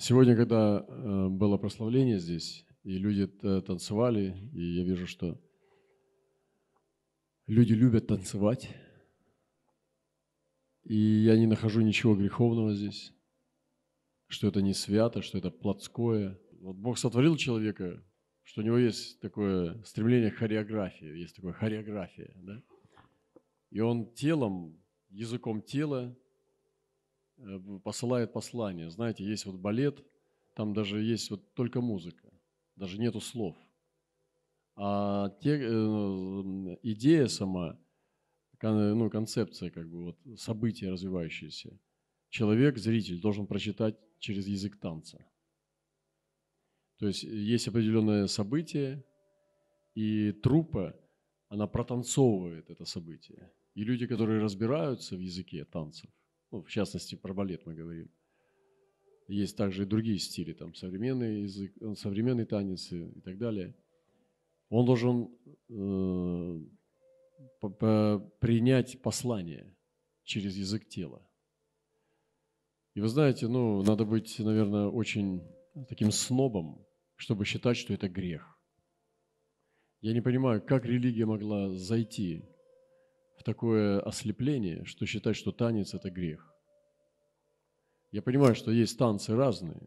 Сегодня, когда э, было прославление здесь, и люди танцевали, и я вижу, что люди любят танцевать, и я не нахожу ничего греховного здесь, что это не свято, что это плотское. Вот Бог сотворил человека, что у него есть такое стремление к хореографии, есть такое хореография, да? И он телом, языком тела Э, посылает послание. Знаете, есть вот балет, там даже есть вот только музыка, даже нету слов. А те, э, идея сама, ну, концепция, как бы вот события развивающиеся, человек, зритель, должен прочитать через язык танца. То есть есть определенное событие, и трупа, она протанцовывает это событие. И люди, которые разбираются в языке танцев, ну, в частности, про балет мы говорим. Есть также и другие стили, там современный язык, э, современный танец и так далее. Он должен э, принять послание через язык тела. И вы знаете, ну, надо быть, наверное, очень таким снобом, чтобы считать, что это грех. Я не понимаю, как религия могла зайти в такое ослепление, что считать, что танец – это грех. Я понимаю, что есть танцы разные,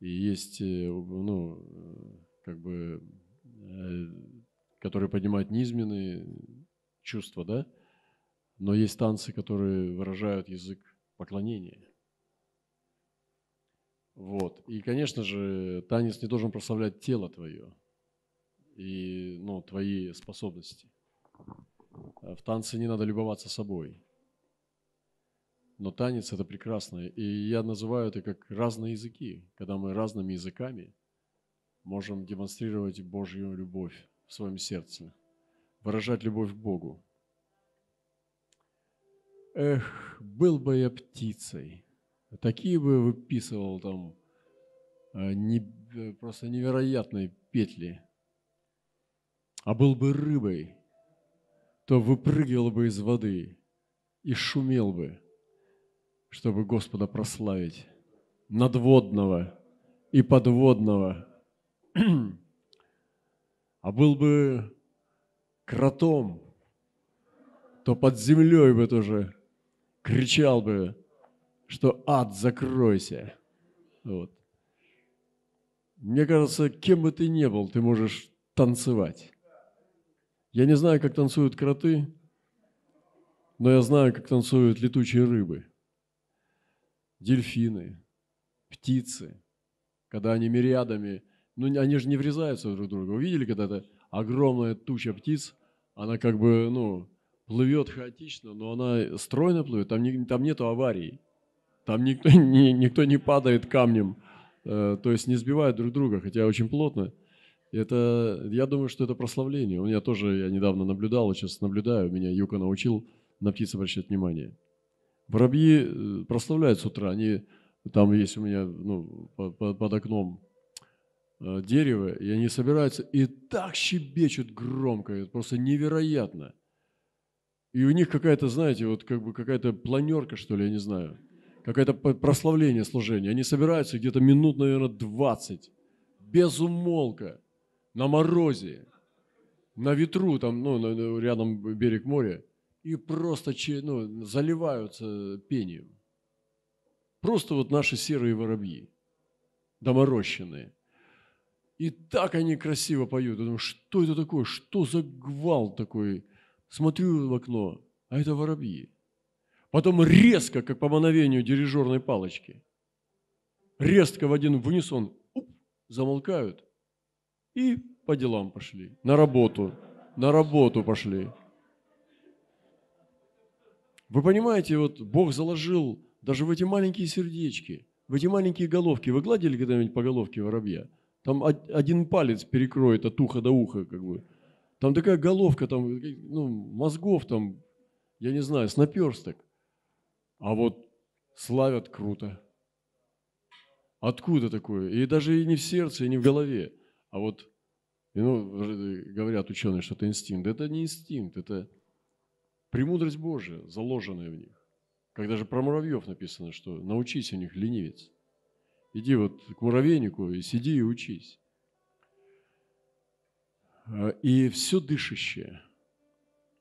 и есть, э, ну, как бы, э, которые поднимают низменные чувства, да? Но есть танцы, которые выражают язык поклонения. Вот. И, конечно же, танец не должен прославлять тело твое и ну, твои способности. А в танце не надо любоваться собой. Но танец – это прекрасно. И я называю это как разные языки, когда мы разными языками можем демонстрировать Божью любовь в своем сердце, выражать любовь к Богу. Эх, был бы я птицей, такие бы выписывал там а, не, просто невероятные петли. А был бы рыбой, то выпрыгивал бы из воды и шумел бы, чтобы Господа прославить, надводного и подводного. А был бы кротом, то под землей бы тоже кричал бы, что ад закройся. Вот. Мне кажется, кем бы ты ни был, ты можешь танцевать. Я не знаю, как танцуют кроты, но я знаю, как танцуют летучие рыбы, дельфины, птицы, когда они мириадами, ну они же не врезаются друг в друга. Вы видели когда-то огромная туча птиц, она как бы, ну, плывет хаотично, но она стройно плывет, там, не, там нету аварий, там никто не, никто не падает камнем, э, то есть не сбивают друг друга, хотя очень плотно. Это, я думаю, что это прославление. У меня тоже, я недавно наблюдал, сейчас наблюдаю, меня Юка научил на птиц обращать внимание. Воробьи э, прославляют с утра, они, там есть у меня ну, под, под окном э, дерево, и они собираются и так щебечут громко, это просто невероятно. И у них какая-то, знаете, вот как бы какая-то планерка, что ли, я не знаю, какое-то прославление служения. Они собираются где-то минут, наверное, 20, без умолка на морозе, на ветру, там, ну, рядом берег моря, и просто ну, заливаются пением. Просто вот наши серые воробьи, доморощенные. И так они красиво поют. Я думаю, что это такое? Что за гвал такой? Смотрю в окно, а это воробьи. Потом резко, как по мановению дирижерной палочки, резко в один в уп, замолкают и по делам пошли, на работу, на работу пошли. Вы понимаете, вот Бог заложил даже в эти маленькие сердечки, в эти маленькие головки. Вы гладили когда-нибудь по головке воробья? Там один палец перекроет от уха до уха, как бы. Там такая головка, там, ну, мозгов там, я не знаю, с наперсток. А вот славят круто. Откуда такое? И даже и не в сердце, и не в голове. А вот, ну, говорят ученые, что это инстинкт. Это не инстинкт, это премудрость Божия, заложенная в них. Когда же про муравьев написано, что научись у них ленивец. Иди вот к муравейнику и сиди и учись. А, и все дышащее.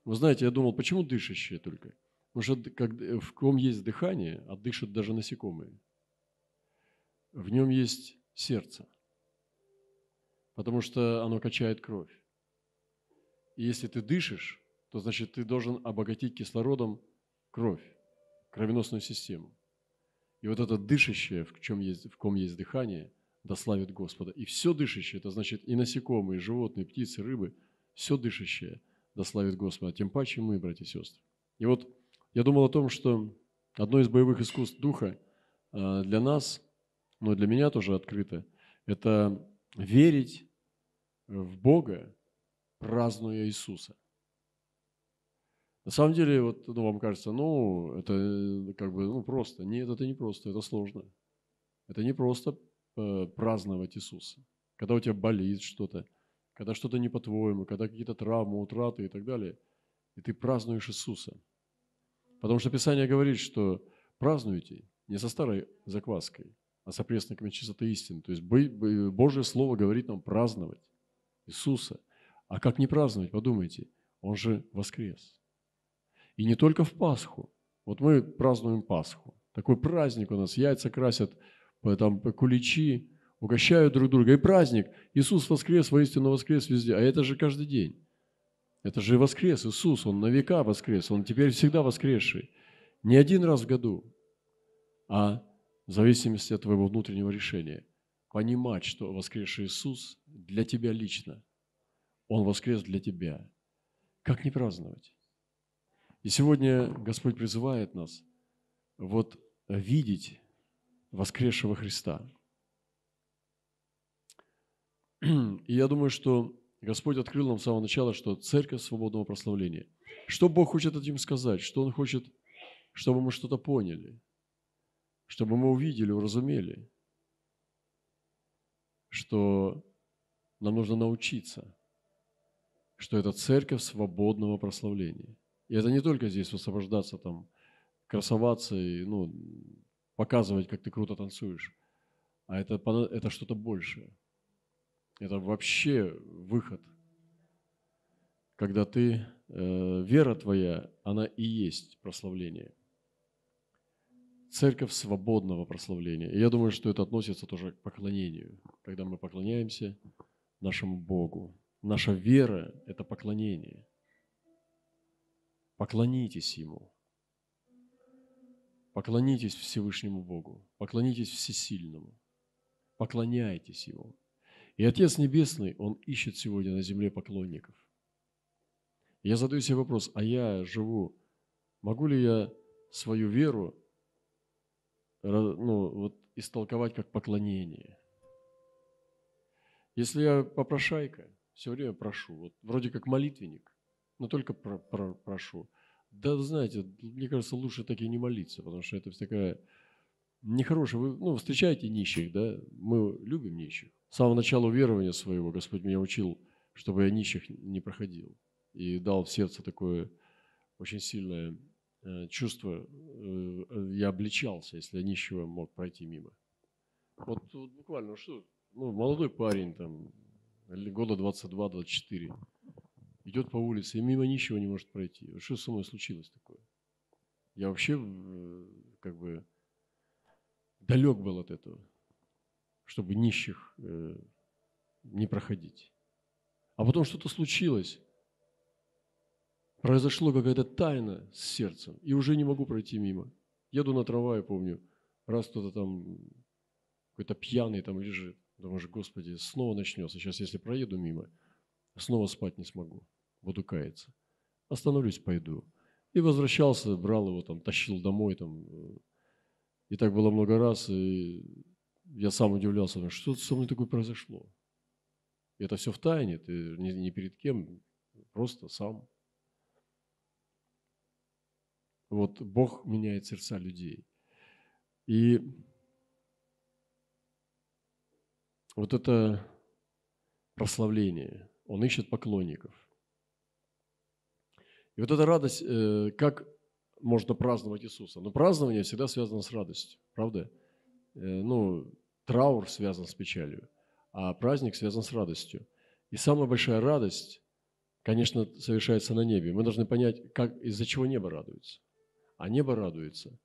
Вы знаете, я думал, почему дышащее только? Потому что как, в ком есть дыхание, а дышат даже насекомые, в нем есть сердце, потому что оно качает кровь. И если ты дышишь, то значит ты должен обогатить кислородом кровь, кровеносную систему. И вот это дышащее, в, чем есть, в ком есть дыхание, да славит Господа. И все дышащее, это значит и насекомые, и животные, птицы, рыбы, все дышащее, да славит Господа. Тем паче мы, братья и сестры. И вот я думал о том, что одно из боевых искусств Духа э, для нас, но и для меня тоже открыто, это верить в Бога, празднуя Иисуса. На самом деле, вот ну, вам кажется, ну, это э, как бы ну, просто. Нет, это не просто, это сложно. Это не просто э, праздновать Иисуса. Когда у тебя болит что-то, когда что-то не по-твоему, когда какие-то травмы, утраты и так далее, и ты празднуешь Иисуса – Потому что Писание говорит, что празднуйте не со старой закваской, а с опресноками чистоты истины. То есть Божье Слово говорит нам праздновать Иисуса. А как не праздновать, подумайте, Он же воскрес. И не только в Пасху. Вот мы празднуем Пасху. Такой праздник у нас, яйца красят, там, куличи, угощают друг друга. И праздник. Иисус воскрес, воистину воскрес везде. А это же каждый день. Это же воскрес Иисус, Он на века воскрес, Он теперь всегда воскресший. Не один раз в году, а в зависимости от твоего внутреннего решения. Понимать, что воскресший Иисус для тебя лично. Он воскрес для тебя. Как не праздновать? И сегодня Господь призывает нас вот видеть воскресшего Христа. И я думаю, что Господь открыл нам с самого начала, что церковь свободного прославления. Что Бог хочет этим сказать? Что Он хочет, чтобы мы что-то поняли, чтобы мы увидели, уразумели, что нам нужно научиться, что это церковь свободного прославления. И это не только здесь высвобождаться, там, красоваться и ну, показывать, как ты круто танцуешь, а это, это что-то большее – это вообще выход, когда ты, э, вера твоя, она и есть прославление. Церковь свободного прославления. И я думаю, что это относится тоже к поклонению, когда мы поклоняемся нашему Богу. Наша вера – это поклонение. Поклонитесь Ему. Поклонитесь Всевышнему Богу. Поклонитесь Всесильному. Поклоняйтесь Ему. И Отец Небесный, Он ищет сегодня на земле поклонников. Я задаю себе вопрос, а я живу, могу ли я свою веру ну, вот, истолковать как поклонение? Если я попрошайка, все время прошу, вот вроде как молитвенник, но только про, про, прошу. Да, знаете, мне кажется, лучше так и не молиться, потому что это такая нехорошая. Вы ну, встречаете нищих, да? Мы любим нищих. С самого начала верования своего Господь меня учил, чтобы я нищих не проходил. И дал в сердце такое очень сильное чувство. Э, я обличался, если нищего мог пройти мимо. Вот, вот буквально, ну что, ну, молодой парень, там, года 22-24, идет по улице и мимо нищего не может пройти. Что со мной случилось такое? Я вообще э, как бы далек был от этого чтобы нищих э, не проходить. А потом что-то случилось. Произошло какая-то тайна с сердцем, и уже не могу пройти мимо. Еду на трамвае, помню, раз кто-то там какой-то пьяный там лежит. Думаешь, Господи, снова начнется. Сейчас, если проеду мимо, снова спать не смогу. Буду каяться. Остановлюсь, пойду. И возвращался, брал его там, тащил домой там. И так было много раз. И я сам удивлялся, что со мной такое произошло. И это все в тайне, ты не, не перед кем, просто сам. Вот Бог меняет сердца людей. И вот это прославление, Он ищет поклонников. И вот эта радость, э, как можно праздновать Иисуса? Но празднование всегда связано с радостью, правда? Э, ну, траур связан с печалью, а праздник связан с радостью. И самая большая радость, конечно, совершается на небе. Мы должны понять, как, из-за чего небо радуется. А небо радуется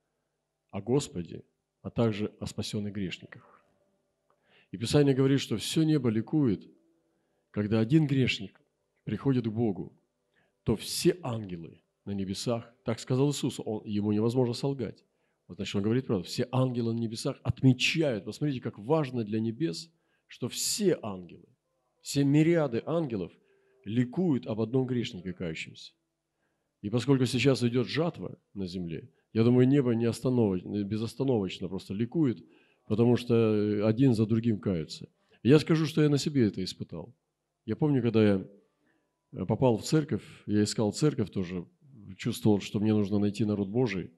о Господе, а также о спасенных грешниках. И Писание говорит, что все небо ликует, когда один грешник приходит к Богу, то все ангелы на небесах, так сказал Иисус, он, ему невозможно солгать. Вот значит, он говорит правду. Все ангелы на небесах отмечают, посмотрите, как важно для небес, что все ангелы, все мириады ангелов ликуют об одном грешнике кающемся. И поскольку сейчас идет жатва на земле, я думаю, небо не остановочно, безостановочно просто ликует, потому что один за другим каются. Я скажу, что я на себе это испытал. Я помню, когда я э, попал в церковь, я искал церковь тоже, чувствовал, что мне нужно найти народ Божий,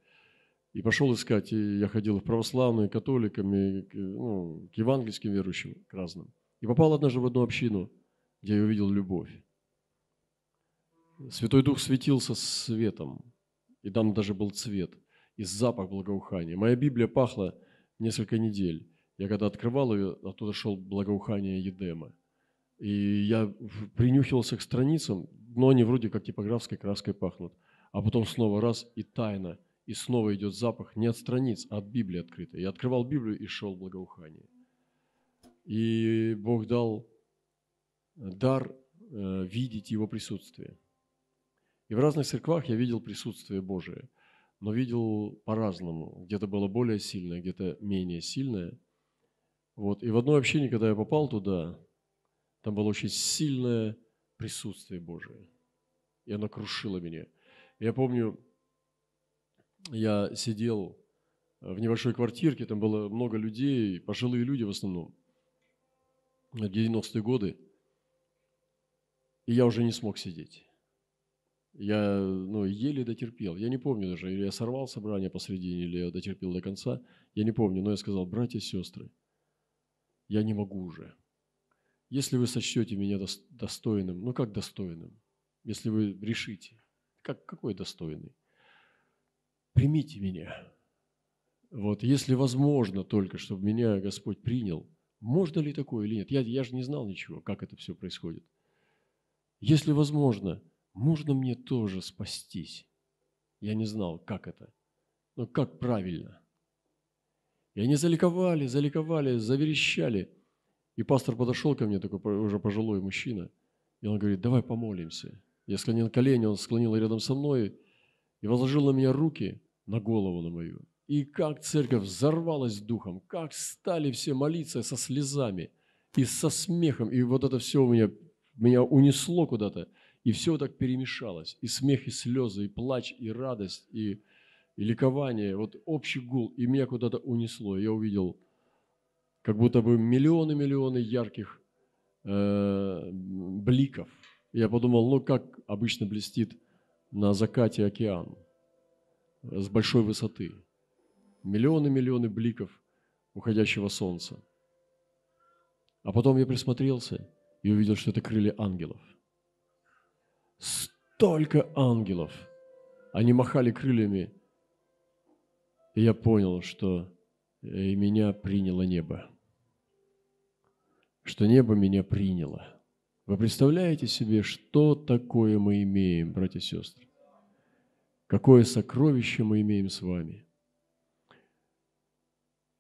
и пошел искать, и я ходил в православные, католиками, ну, к евангельским верующим, к разным. И попал однажды в одну общину, где я увидел любовь. Святой Дух светился светом, и там даже был цвет, и запах благоухания. Моя Библия пахла несколько недель. Я когда открывал ее, оттуда шел благоухание Едема. И я принюхивался к страницам, но они вроде как типографской краской пахнут. А потом снова раз и тайна, и снова идет запах не от страниц, а от Библии открытой. Я открывал Библию и шел благоухание. И Бог дал дар э, видеть Его присутствие. И в разных церквах я видел присутствие Божие, но видел по-разному. Где-то было более сильное, где-то менее сильное. Вот. И в одной общине, когда я попал туда, там было очень сильное присутствие Божие. И оно крушило меня. Я помню, я сидел в небольшой квартирке, там было много людей, пожилые люди в основном, в 90-е годы, и я уже не смог сидеть. Я ну, еле дотерпел. Я не помню даже, или я сорвал собрание посредине, или я дотерпел до конца. Я не помню, но я сказал, братья и сестры, я не могу уже. Если вы сочтете меня достойным, ну как достойным? Если вы решите, как, какой достойный? Примите меня. Вот, если возможно только, чтобы меня Господь принял, можно ли такое или нет? Я, я же не знал ничего, как это все происходит. Если возможно, можно мне тоже спастись? Я не знал, как это, но как правильно. И они заликовали, заликовали, заверещали. И пастор подошел ко мне, такой уже пожилой мужчина, и он говорит, давай помолимся. Я склонил колени, он склонил рядом со мной и возложил на меня руки, на голову на мою. И как церковь взорвалась духом, как стали все молиться со слезами и со смехом. И вот это все у меня, меня унесло куда-то. И все так перемешалось. И смех, и слезы, и плач, и радость, и, и ликование. Вот общий гул. И меня куда-то унесло. Я увидел как будто бы миллионы-миллионы ярких э, бликов. Я подумал, ну как обычно блестит на закате океан с большой высоты. Миллионы-миллионы бликов уходящего солнца. А потом я присмотрелся и увидел, что это крылья ангелов столько ангелов. Они махали крыльями. И я понял, что и меня приняло небо. Что небо меня приняло. Вы представляете себе, что такое мы имеем, братья и сестры? Какое сокровище мы имеем с вами?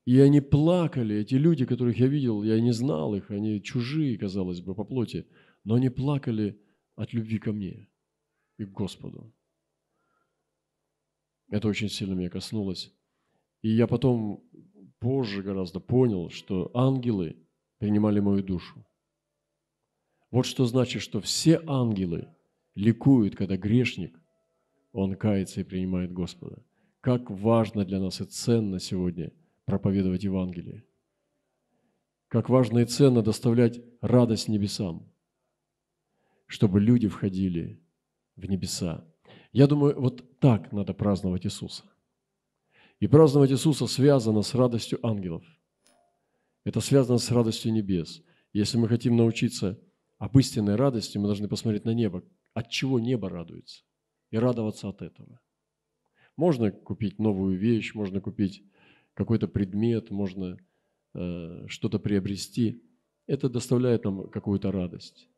И они плакали, эти люди, которых я видел, я не знал их, они чужие, казалось бы, по плоти, но они плакали от любви ко мне и к Господу. Это очень сильно меня коснулось. И я потом, позже гораздо понял, что ангелы принимали мою душу. Вот что значит, что все ангелы ликуют, когда грешник, он кается и принимает Господа. Как важно для нас и ценно сегодня проповедовать Евангелие. Как важно и ценно доставлять радость небесам, чтобы люди входили в небеса. Я думаю, вот так надо праздновать Иисуса. И праздновать Иисуса связано с радостью ангелов. Это связано с радостью небес. Если мы хотим научиться об истинной радости, мы должны посмотреть на небо. От чего небо радуется? И радоваться от этого. Можно купить новую вещь, можно купить какой-то предмет, можно э, что-то приобрести, это доставляет нам какую-то радость.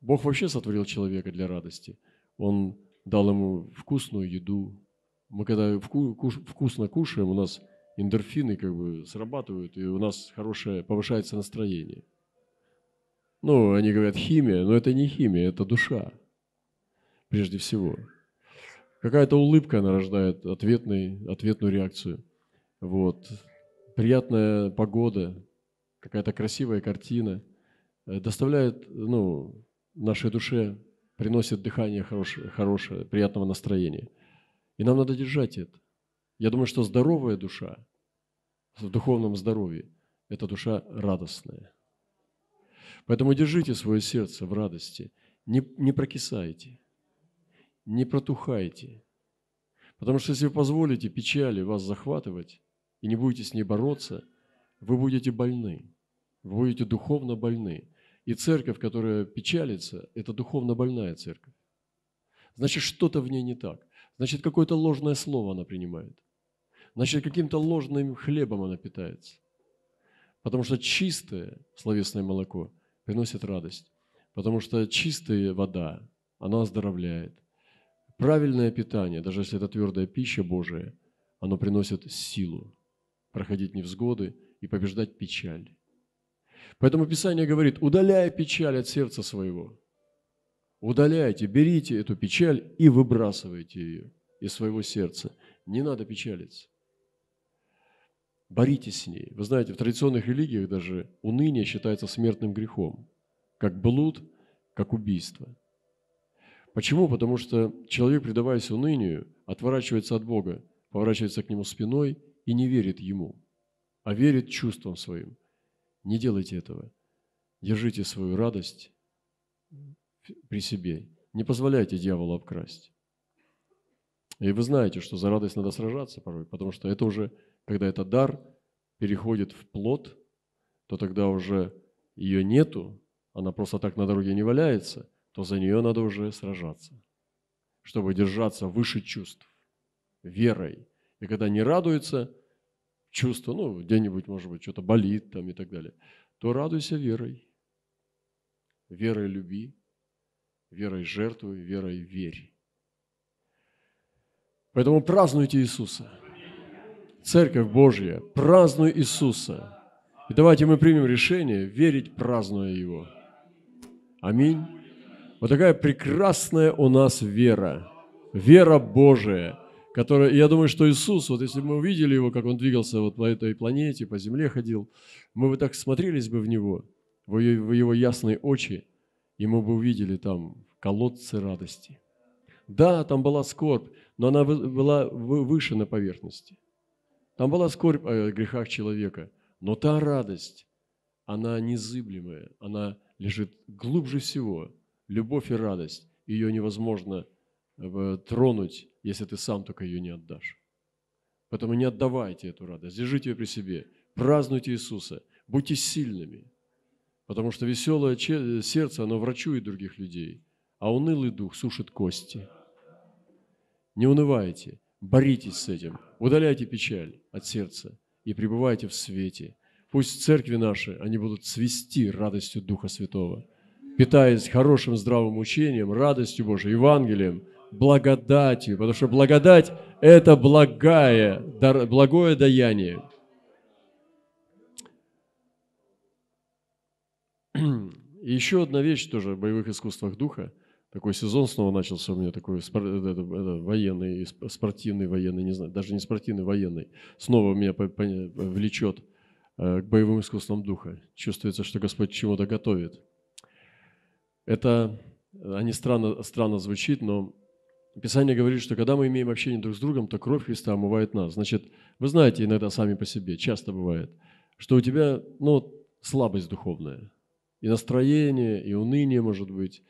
Бог вообще сотворил человека для радости. Он дал ему вкусную еду. Мы когда вкусно кушаем, у нас эндорфины как бы срабатывают, и у нас хорошее, повышается настроение. Ну, они говорят химия, но это не химия, это душа, прежде всего. Какая-то улыбка, она рождает ответный, ответную реакцию. Вот. Приятная погода, какая-то красивая картина э, доставляет, ну, нашей душе, приносит дыхание хорошее, хорошее, приятного настроения. И нам надо держать это. Я думаю, что здоровая душа в духовном здоровье – это душа радостная. Поэтому держите свое сердце в радости, не, не прокисайте, не протухайте. Потому что если вы позволите печали вас захватывать и не будете с ней бороться, вы будете больны, вы будете духовно больны. И церковь, которая печалится, это духовно больная церковь. Значит, что-то в ней не так. Значит, какое-то ложное слово она принимает. Значит, каким-то ложным хлебом она питается. Потому что чистое словесное молоко приносит радость. Потому что чистая вода, она оздоровляет. Правильное питание, даже если это твердая пища Божия, оно приносит силу проходить невзгоды и побеждать печаль. Поэтому Писание говорит, удаляй печаль от сердца своего. Удаляйте, берите эту печаль и выбрасывайте ее из своего сердца. Не надо печалиться. Боритесь с ней. Вы знаете, в традиционных религиях даже уныние считается смертным грехом, как блуд, как убийство. Почему? Потому что человек, предаваясь унынию, отворачивается от Бога, поворачивается к Нему спиной и не верит Ему, а верит чувствам своим. Не делайте этого. Держите свою радость при себе. Не позволяйте дьяволу обкрасть. И вы знаете, что за радость надо сражаться порой, потому что это уже когда этот дар переходит в плод, то тогда уже ее нету, она просто так на дороге не валяется, то за нее надо уже сражаться, чтобы держаться выше чувств, верой. И когда не радуется чувство, ну, где-нибудь, может быть, что-то болит там и так далее, то радуйся верой. Верой люби, верой жертвуй, верой верь. Поэтому празднуйте Иисуса – Церковь Божья, празднуй Иисуса. И давайте мы примем решение верить, празднуя Его. Аминь. Вот такая прекрасная у нас вера. Вера Божия, которая, я думаю, что Иисус, вот если бы мы увидели Его, как Он двигался вот по этой планете, по земле ходил, мы бы так смотрелись бы в Него, в Его ясные очи, и мы бы увидели там колодцы радости. Да, там была скорбь, но она была выше на поверхности – там была скорбь о грехах человека, но та радость, она незыблемая, она лежит глубже всего. Любовь и радость, ее невозможно тронуть, если ты сам только ее не отдашь. Поэтому не отдавайте эту радость, держите ее при себе, празднуйте Иисуса, будьте сильными, потому что веселое сердце, оно врачует других людей, а унылый дух сушит кости. Не унывайте, боритесь с этим – Удаляйте печаль от сердца и пребывайте в свете. Пусть церкви наши, они будут свести радостью Духа Святого, питаясь хорошим здравым учением, радостью Божией, Евангелием, благодатью, потому что благодать – это благое, благое даяние. И еще одна вещь тоже в боевых искусствах Духа – такой сезон снова начался у меня такой спор, это, это, военный, спортивный военный, не знаю, даже не спортивный, военный. Снова меня по, по, влечет э, к боевым искусствам духа. Чувствуется, что Господь чему-то готовит. Это, они странно, странно звучит, но Писание говорит, что когда мы имеем общение друг с другом, то кровь Христа омывает нас. Значит, вы знаете иногда сами по себе, часто бывает, что у тебя ну, слабость духовная, и настроение, и уныние может быть,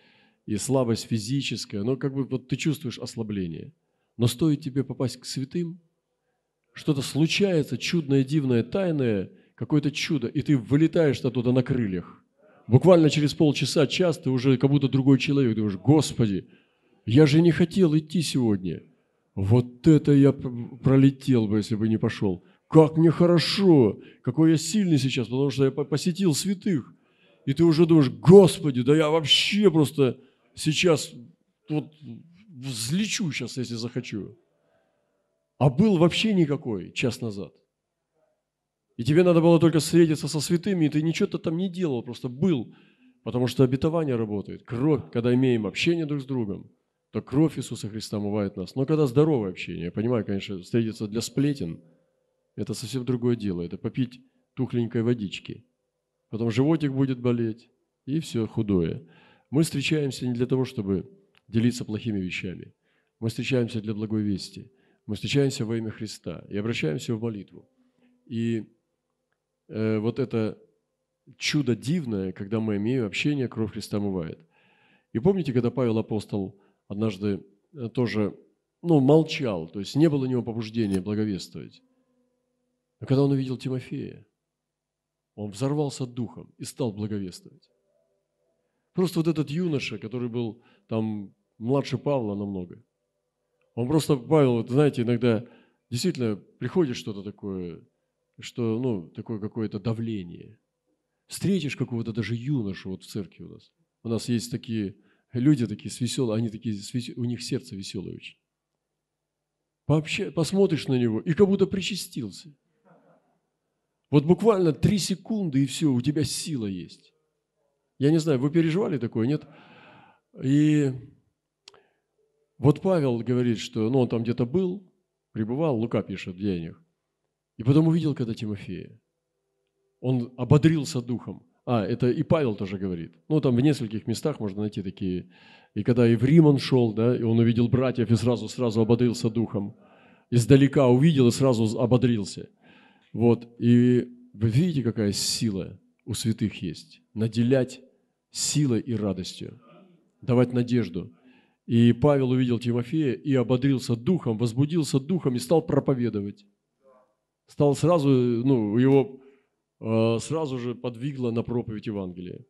и слабость физическая, но как бы вот ты чувствуешь ослабление. Но стоит тебе попасть к святым, что-то случается чудное, дивное, тайное, какое-то чудо, и ты вылетаешь оттуда на крыльях. Буквально через полчаса, час ты уже как будто другой человек. Думаешь, Господи, я же не хотел идти сегодня. Вот это я пролетел бы, если бы не пошел. как мне хорошо, какой я сильный сейчас, потому что я посетил святых. И ты уже думаешь, Господи, да я вообще просто сейчас вот взлечу сейчас, если захочу. А был вообще никакой час назад. И тебе надо было только встретиться со святыми, и ты ничего-то там не делал, просто был. Потому что обетование работает. Кровь, когда имеем общение друг с другом, то кровь Иисуса Христа омывает нас. Но когда здоровое общение, я понимаю, конечно, встретиться для сплетен, это совсем другое дело. Это попить тухленькой водички. Потом животик будет болеть, и все худое. Мы встречаемся не для того, чтобы делиться плохими вещами. Мы встречаемся для благой вести. Мы встречаемся во имя Христа и обращаемся в молитву. И э, вот это чудо дивное, когда мы имеем общение, кровь Христа омывает. И помните, когда Павел апостол однажды э, тоже ну, молчал, то есть не было у него побуждения благовествовать. Но когда он увидел Тимофея, он взорвался духом и стал благовествовать. Просто вот этот юноша, который был там младше Павла намного, он просто, Павел, вот, знаете, иногда действительно приходит что-то такое, что, ну, такое какое-то давление. Встретишь какого-то даже юношу вот в церкви у нас. У нас есть такие люди такие с веселые, они такие, у них сердце веселое очень. Вообще, посмотришь на него и как будто причастился. Вот буквально три секунды и все, у тебя сила есть. Я не знаю, вы переживали такое, нет? И вот Павел говорит, что ну, он там где-то был, пребывал, Лука пишет в Деяниях, и потом увидел, когда Тимофея. Он ободрился духом. А, это и Павел тоже говорит. Ну, там в нескольких местах можно найти такие. И когда и в Рим он шел, да, и он увидел братьев и сразу, сразу ободрился духом. Издалека увидел и сразу ободрился. Вот, и вы видите, какая сила у святых есть. Наделять силой и радостью, давать надежду. И Павел увидел Тимофея и ободрился духом, возбудился духом и стал проповедовать. Стал сразу, ну, его сразу же подвигло на проповедь Евангелия.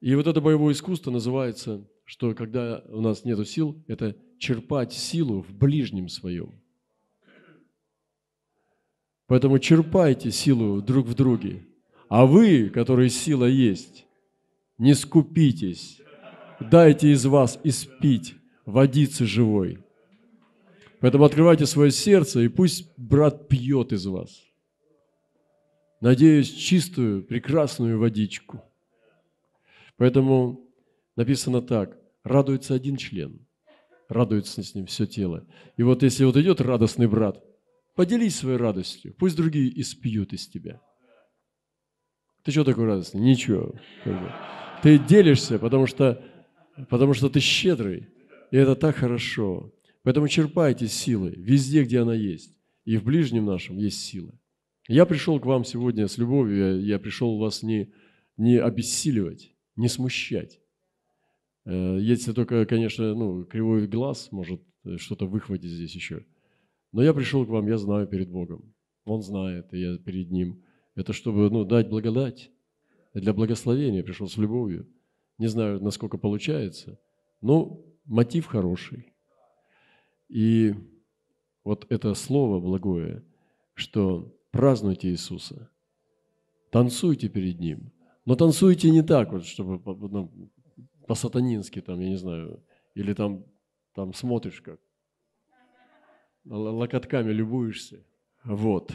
И вот это боевое искусство называется, что когда у нас нет сил, это черпать силу в ближнем своем. Поэтому черпайте силу друг в друге. А вы, которые сила есть, не скупитесь, дайте из вас испить водицы живой. Поэтому открывайте свое сердце, и пусть брат пьет из вас. Надеюсь, чистую, прекрасную водичку. Поэтому написано так, радуется один член, радуется с ним все тело. И вот если вот идет радостный брат, поделись своей радостью, пусть другие испьют из тебя. Ты что такой радостный? Ничего. Ты делишься, потому что, потому что ты щедрый, и это так хорошо. Поэтому черпайте силы везде, где она есть. И в ближнем нашем есть сила. Я пришел к вам сегодня с любовью, я пришел вас не, не обессиливать, не смущать. Э, если только, конечно, ну, кривой глаз может э, что-то выхватить здесь еще. Но я пришел к вам, я знаю перед Богом. Он знает, и я перед Ним. Это чтобы ну, дать благодать. Для благословения пришел с любовью. Не знаю, насколько получается, но мотив хороший. И вот это слово благое, что празднуйте Иисуса, танцуйте перед Ним. Но танцуйте не так, вот, чтобы ну, по-сатанински, там, я не знаю, или там, там смотришь как, локотками любуешься. Вот.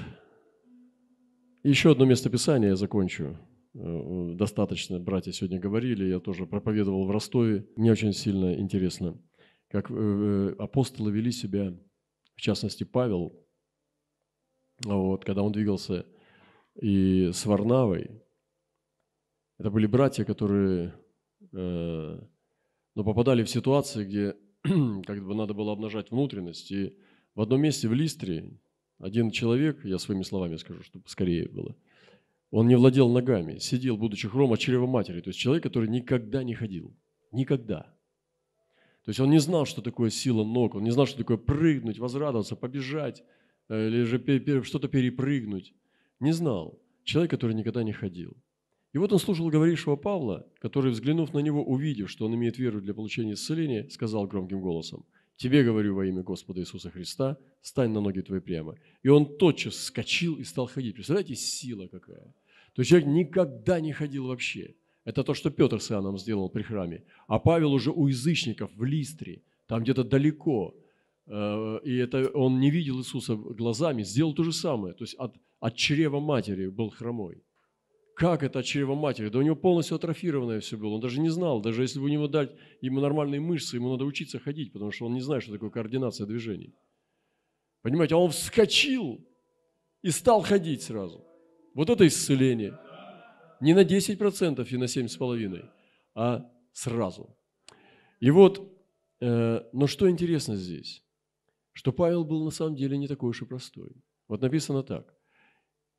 Еще одно место Писания я закончу. Э, достаточно, братья сегодня говорили, я тоже проповедовал в Ростове. Мне очень сильно интересно, как э, э, апостолы вели себя, в частности Павел, вот, когда он двигался и с Варнавой. Это были братья, которые э, ну, попадали в ситуации, где как бы надо было обнажать внутренность. И в одном месте в Листре один человек, я своими словами скажу, чтобы скорее было – он не владел ногами, сидел, будучи хром от чрева матери. То есть человек, который никогда не ходил. Никогда. То есть он не знал, что такое сила ног, он не знал, что такое прыгнуть, возрадоваться, побежать или же что-то перепрыгнуть. Не знал. Человек, который никогда не ходил. И вот он слушал говорившего Павла, который, взглянув на него, увидев, что он имеет веру для получения исцеления, сказал громким голосом, тебе говорю во имя Господа Иисуса Христа, стань на ноги твои прямо. И он тотчас вскочил и стал ходить. Представляете, сила какая. То есть человек никогда не ходил вообще. Это то, что Петр с Иоанном сделал при храме. А Павел уже у язычников в Листре, там где-то далеко. Э, и это он не видел Иисуса глазами, сделал то же самое. То есть от, от чрева матери был хромой. Как это от чрева матери? Да у него полностью атрофированное все было. Он даже не знал, даже если бы у него дать ему нормальные мышцы, ему надо учиться ходить, потому что он не знает, что такое координация движений. Понимаете, а он вскочил и стал ходить сразу. Вот это исцеление. Не на 10% и на 7,5%, а сразу. И вот, э, но что интересно здесь? Что Павел был на самом деле не такой уж и простой. Вот написано так.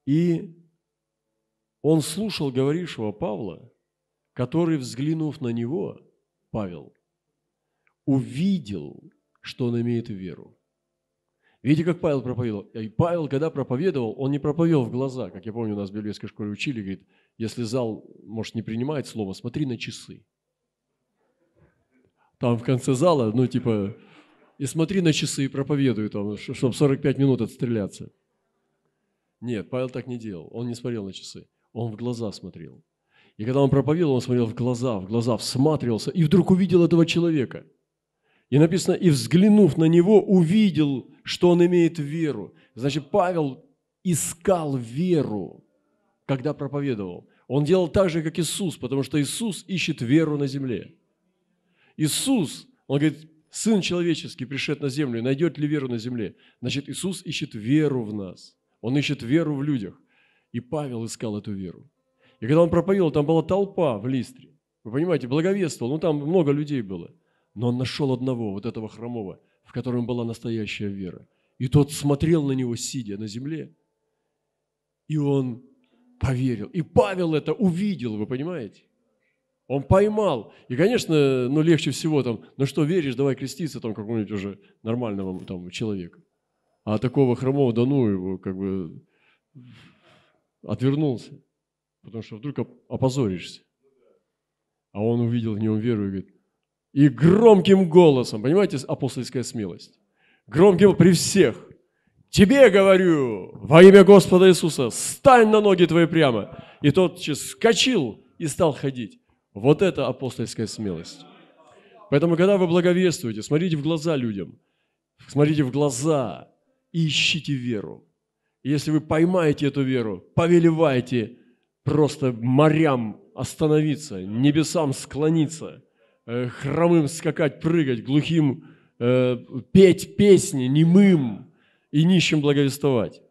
И он слушал говорившего Павла, который, взглянув на него, Павел, увидел, что он имеет веру. Видите, как Павел проповедовал? И Павел, когда проповедовал, он не проповедовал в глаза, как я помню, у нас в библейской школе учили, говорит, если зал, может, не принимает слово, смотри на часы. Там в конце зала, ну, типа, и смотри на часы и проповедуй, там, чтобы 45 минут отстреляться. Нет, Павел так не делал, он не смотрел на часы. Он в глаза смотрел. И когда он проповедовал, он смотрел в глаза, в глаза, всматривался, и вдруг увидел этого человека. И написано, и взглянув на него, увидел, что он имеет веру. Значит, Павел искал веру, когда проповедовал. Он делал так же, как Иисус, потому что Иисус ищет веру на земле. Иисус, он говорит, Сын человеческий пришед на землю, найдет ли веру на земле? Значит, Иисус ищет веру в нас. Он ищет веру в людях. И Павел искал эту веру. И когда он проповедовал, там была толпа в Листре. Вы понимаете, благовествовал, ну там много людей было. Но он нашел одного, вот этого хромого, в котором была настоящая вера. И тот смотрел на него, сидя на земле, и он поверил. И Павел это увидел, вы понимаете? Он поймал. И, конечно, ну, легче всего там, ну что, веришь, давай креститься там какому-нибудь уже нормальному там человеку. А такого хромого, да ну его, как бы отвернулся, потому что вдруг опозоришься. А он увидел в нем веру и говорит, и громким голосом, понимаете, апостольская смелость, громким при всех, тебе говорю, во имя Господа Иисуса, стань на ноги твои прямо. И тот скочил и стал ходить. Вот это апостольская смелость. Поэтому, когда вы благовествуете, смотрите в глаза людям, смотрите в глаза и ищите веру. Если вы поймаете эту веру, повелевайте просто морям остановиться, небесам склониться, э, хромым скакать, прыгать, глухим э, петь песни, немым и нищим благовествовать.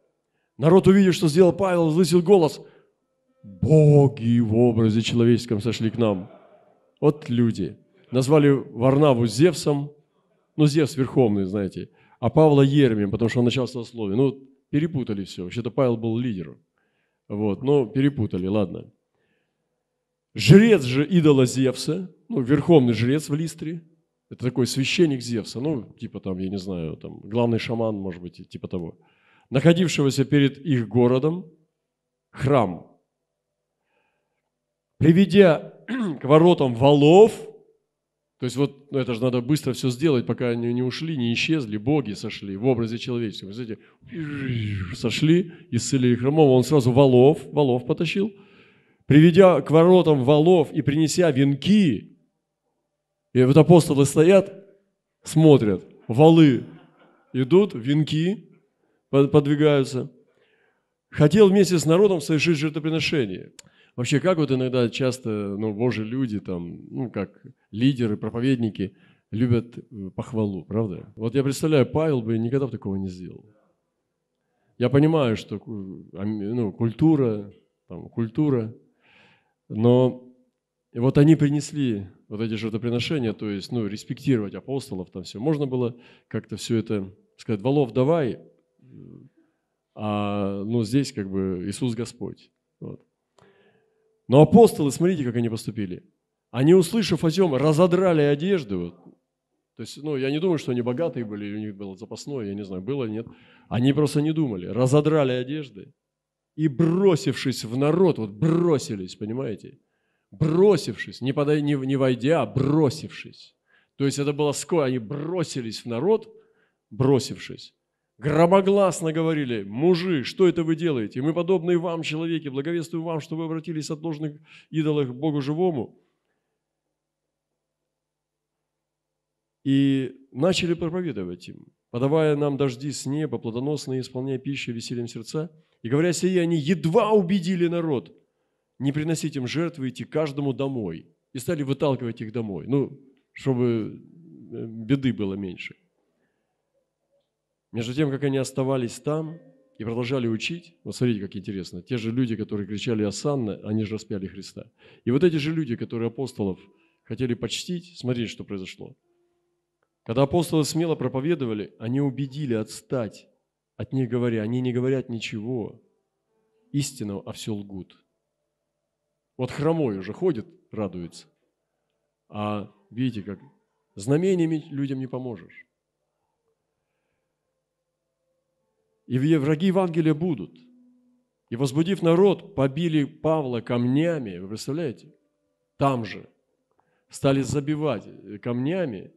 Народ увидел, что сделал Павел, возвысил голос. Боги в образе человеческом сошли к нам. Вот люди. Назвали Варнаву Зевсом, ну, Зевс верховный, знаете, а Павла Ермием, потому что он начал слове. Ну, перепутали все. Вообще-то Павел был лидером. Вот, но перепутали, ладно. Жрец же идола Зевса, ну, верховный жрец в Листре, это такой священник Зевса, ну, типа там, я не знаю, там, главный шаман, может быть, типа того, находившегося перед их городом, храм, приведя к воротам валов, то есть вот ну это же надо быстро все сделать, пока они не ушли, не исчезли, боги сошли в образе человеческом. Знаете, сошли, исцелили хромого, он сразу валов, валов потащил, приведя к воротам валов и принеся венки. И вот апостолы стоят, смотрят, валы идут, венки подвигаются. Хотел вместе с народом совершить жертвоприношение. Вообще, как вот иногда часто, ну, Божьи люди, там, ну, как лидеры, проповедники, любят э, похвалу, правда? Вот я представляю, Павел бы никогда бы такого не сделал. Я понимаю, что ну, культура, там, культура, но вот они принесли вот эти жертвоприношения, то есть, ну, респектировать апостолов, там все. Можно было как-то все это сказать, Валов, давай, а, ну, здесь как бы Иисус Господь. Вот. Но апостолы, смотрите, как они поступили. Они, услышав о чем, разодрали одежды. Вот. То есть, ну, я не думаю, что они богатые были, у них было запасное, я не знаю, было или нет. Они просто не думали. Разодрали одежды и, бросившись в народ, вот бросились, понимаете? Бросившись, не, подай, не, не войдя, а бросившись. То есть это было скоро, они бросились в народ, бросившись, громогласно говорили, мужи, что это вы делаете? Мы подобные вам, человеки, благовествуем вам, что вы обратились от ложных идолов к Богу живому. И начали проповедовать им, подавая нам дожди с неба, плодоносные, исполняя пищу весельем сердца. И говоря сие, они едва убедили народ не приносить им жертвы, идти каждому домой. И стали выталкивать их домой. Ну, чтобы э, беды было меньше. Между тем, как они оставались там и продолжали учить, вот смотрите, как интересно, те же люди, которые кричали «Осанна», они же распяли Христа. И вот эти же люди, которые апостолов хотели почтить, смотрите, что произошло. Когда апостолы смело проповедовали, они убедили отстать от них говоря, они не говорят ничего истинного, а все лгут. Вот хромой уже ходит, радуется. А видите, как знамениями людям не поможешь. И враги Евангелия будут. И возбудив народ, побили Павла камнями, вы представляете? Там же. Стали забивать камнями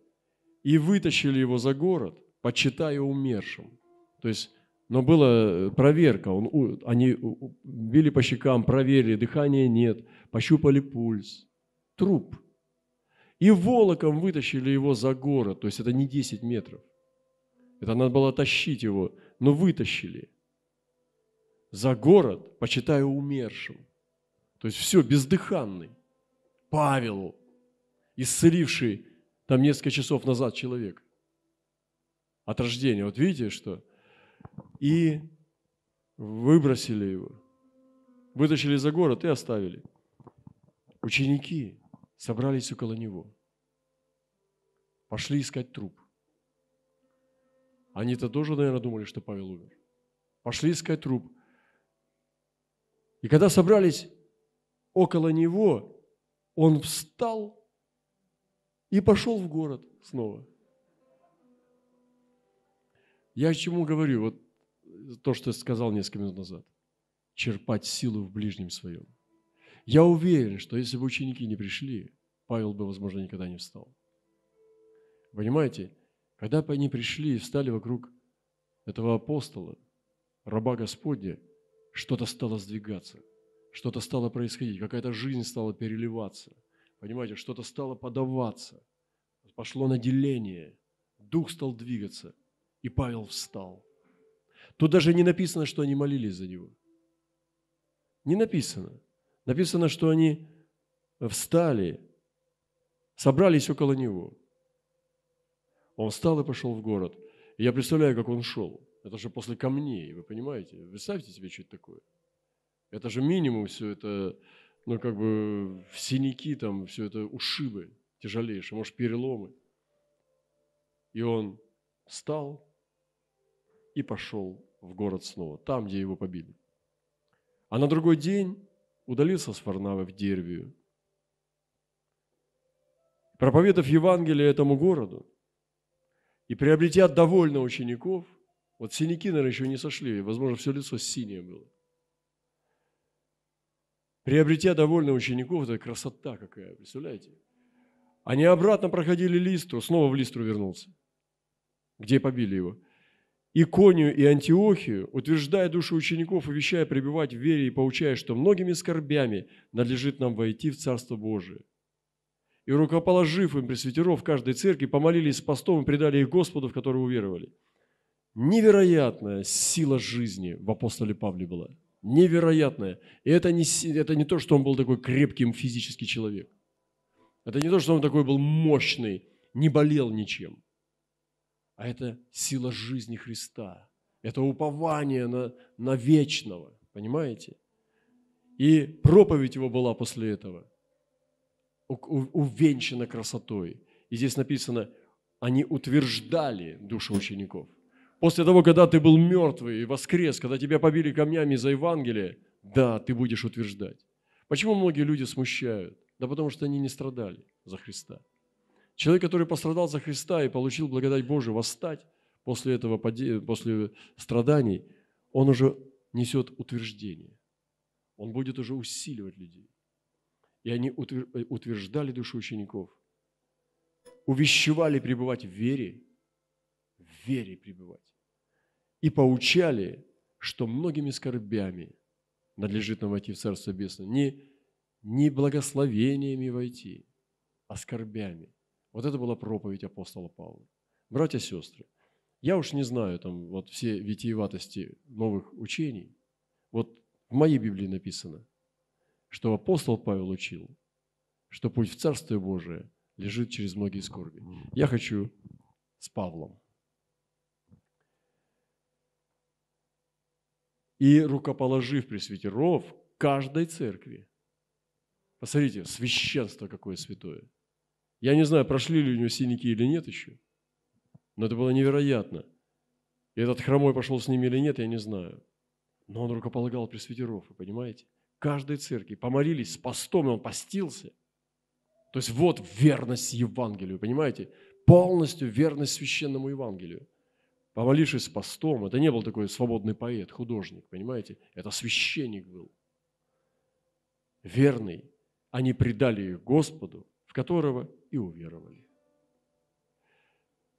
и вытащили его за город, почитая умершим. То есть, но была проверка, он, они били по щекам, проверили, дыхания нет, пощупали пульс. Труп – и волоком вытащили его за город, то есть это не 10 метров. Это надо было тащить его, но вытащили. За город, почитая умершим. То есть все, бездыханный. Павел, исцеливший там несколько часов назад человек. От рождения. Вот видите, что? И выбросили его. Вытащили за город и оставили. Ученики собрались около него. Пошли искать труп. Они-то тоже, наверное, думали, что Павел умер. Пошли искать труп. И когда собрались около него, он встал и пошел в город снова. Я к чему говорю? Вот то, что я сказал несколько минут назад. Черпать силу в ближнем своем. Я уверен, что если бы ученики не пришли, Павел бы, возможно, никогда не встал. Понимаете, когда они пришли и встали вокруг этого апостола, раба Господня, что-то стало сдвигаться, что-то стало происходить, какая-то жизнь стала переливаться. Понимаете, что-то стало подаваться, пошло наделение, дух стал двигаться, и Павел встал. Тут даже не написано, что они молились за него. Не написано. Написано, что они встали, собрались около него. Он встал и пошел в город. И я представляю, как он шел. Это же после камней, вы понимаете? Представьте себе, что это такое. Это же минимум все это, ну, как бы, синяки там, все это ушибы тяжелейшие, может, переломы. И он встал и пошел в город снова, там, где его побили. А на другой день удалился с Варнавы в Дервию. Проповедав Евангелие этому городу и приобретя довольно учеников, вот синяки, наверное, еще не сошли, возможно, все лицо синее было. Приобретя довольно учеников, это красота какая, представляете? Они обратно проходили Листру, снова в Листру вернулся, где побили его. Иконию и Антиохию, утверждая душу учеников, увещая пребывать в вере и поучая, что многими скорбями надлежит нам войти в Царство Божие. И рукоположив им пресвитеров каждой церкви, помолились с постом и предали их Господу, в которого уверовали. Невероятная сила жизни в апостоле Павле была. Невероятная. И это не, это не то, что он был такой крепким физический человек. Это не то, что он такой был мощный, не болел ничем а это сила жизни Христа. Это упование на, на вечного, понимаете? И проповедь его была после этого увенчана красотой. И здесь написано, они утверждали души учеников. После того, когда ты был мертвый и воскрес, когда тебя побили камнями за Евангелие, да, ты будешь утверждать. Почему многие люди смущают? Да потому что они не страдали за Христа. Человек, который пострадал за Христа и получил благодать Божию восстать после этого, после страданий, он уже несет утверждение. Он будет уже усиливать людей. И они утверждали душу учеников. увещевали пребывать в вере, в вере пребывать, и поучали, что многими скорбями надлежит нам войти в Царство Небесное. Не, не благословениями войти, а скорбями. Вот это была проповедь апостола Павла. Братья и сестры, я уж не знаю там вот все витиеватости новых учений. Вот в моей Библии написано, что апостол Павел учил, что путь в Царствие Божие лежит через многие скорби. Я хочу с Павлом. И рукоположив пресвитеров каждой церкви. Посмотрите, священство какое святое. Я не знаю, прошли ли у него синяки или нет еще, но это было невероятно. И этот хромой пошел с ними или нет, я не знаю. Но он рукополагал пресвитеров, вы понимаете? Каждой церкви. Помолились с постом, и он постился. То есть вот верность Евангелию, понимаете? Полностью верность священному Евангелию. Помолившись с постом, это не был такой свободный поэт, художник, понимаете? Это священник был. Верный. Они предали их Господу, в которого и уверовали.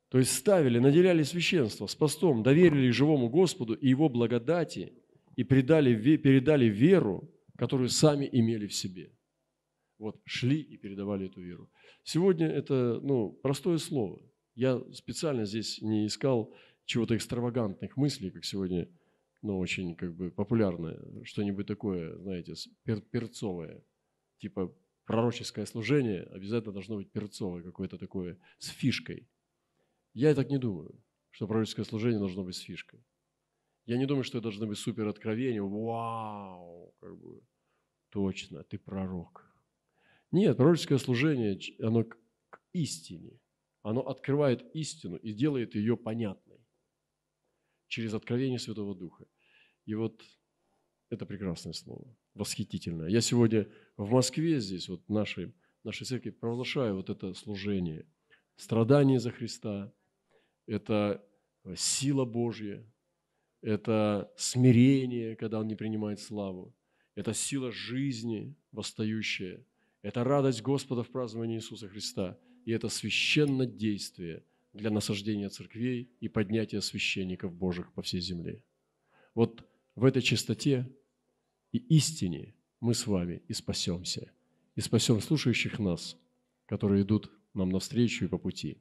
То есть ставили, наделяли священство с постом, доверили живому Господу и Его благодати и предали, передали веру, которую сами имели в себе. Вот шли и передавали эту веру. Сегодня это ну, простое слово. Я специально здесь не искал чего-то экстравагантных мыслей, как сегодня ну, очень как бы популярное, что-нибудь такое, знаете, пер перцовое, типа пророческое служение обязательно должно быть перцовое, какое-то такое, с фишкой. Я так не думаю, что пророческое служение должно быть с фишкой. Я не думаю, что это должно быть супер откровение. Вау, как бы, точно, ты пророк. Нет, пророческое служение, оно к истине. Оно открывает истину и делает ее понятной через откровение Святого Духа. И вот это прекрасное слово, восхитительное. Я сегодня в Москве здесь, вот в нашей, нашей церкви, провозглашаю вот это служение. Страдание за Христа – это сила Божья, это смирение, когда он не принимает славу, это сила жизни восстающая, это радость Господа в праздновании Иисуса Христа, и это священное действие для насаждения церквей и поднятия священников Божьих по всей земле. Вот в этой чистоте и истине мы с вами и спасемся, и спасем слушающих нас, которые идут нам навстречу и по пути.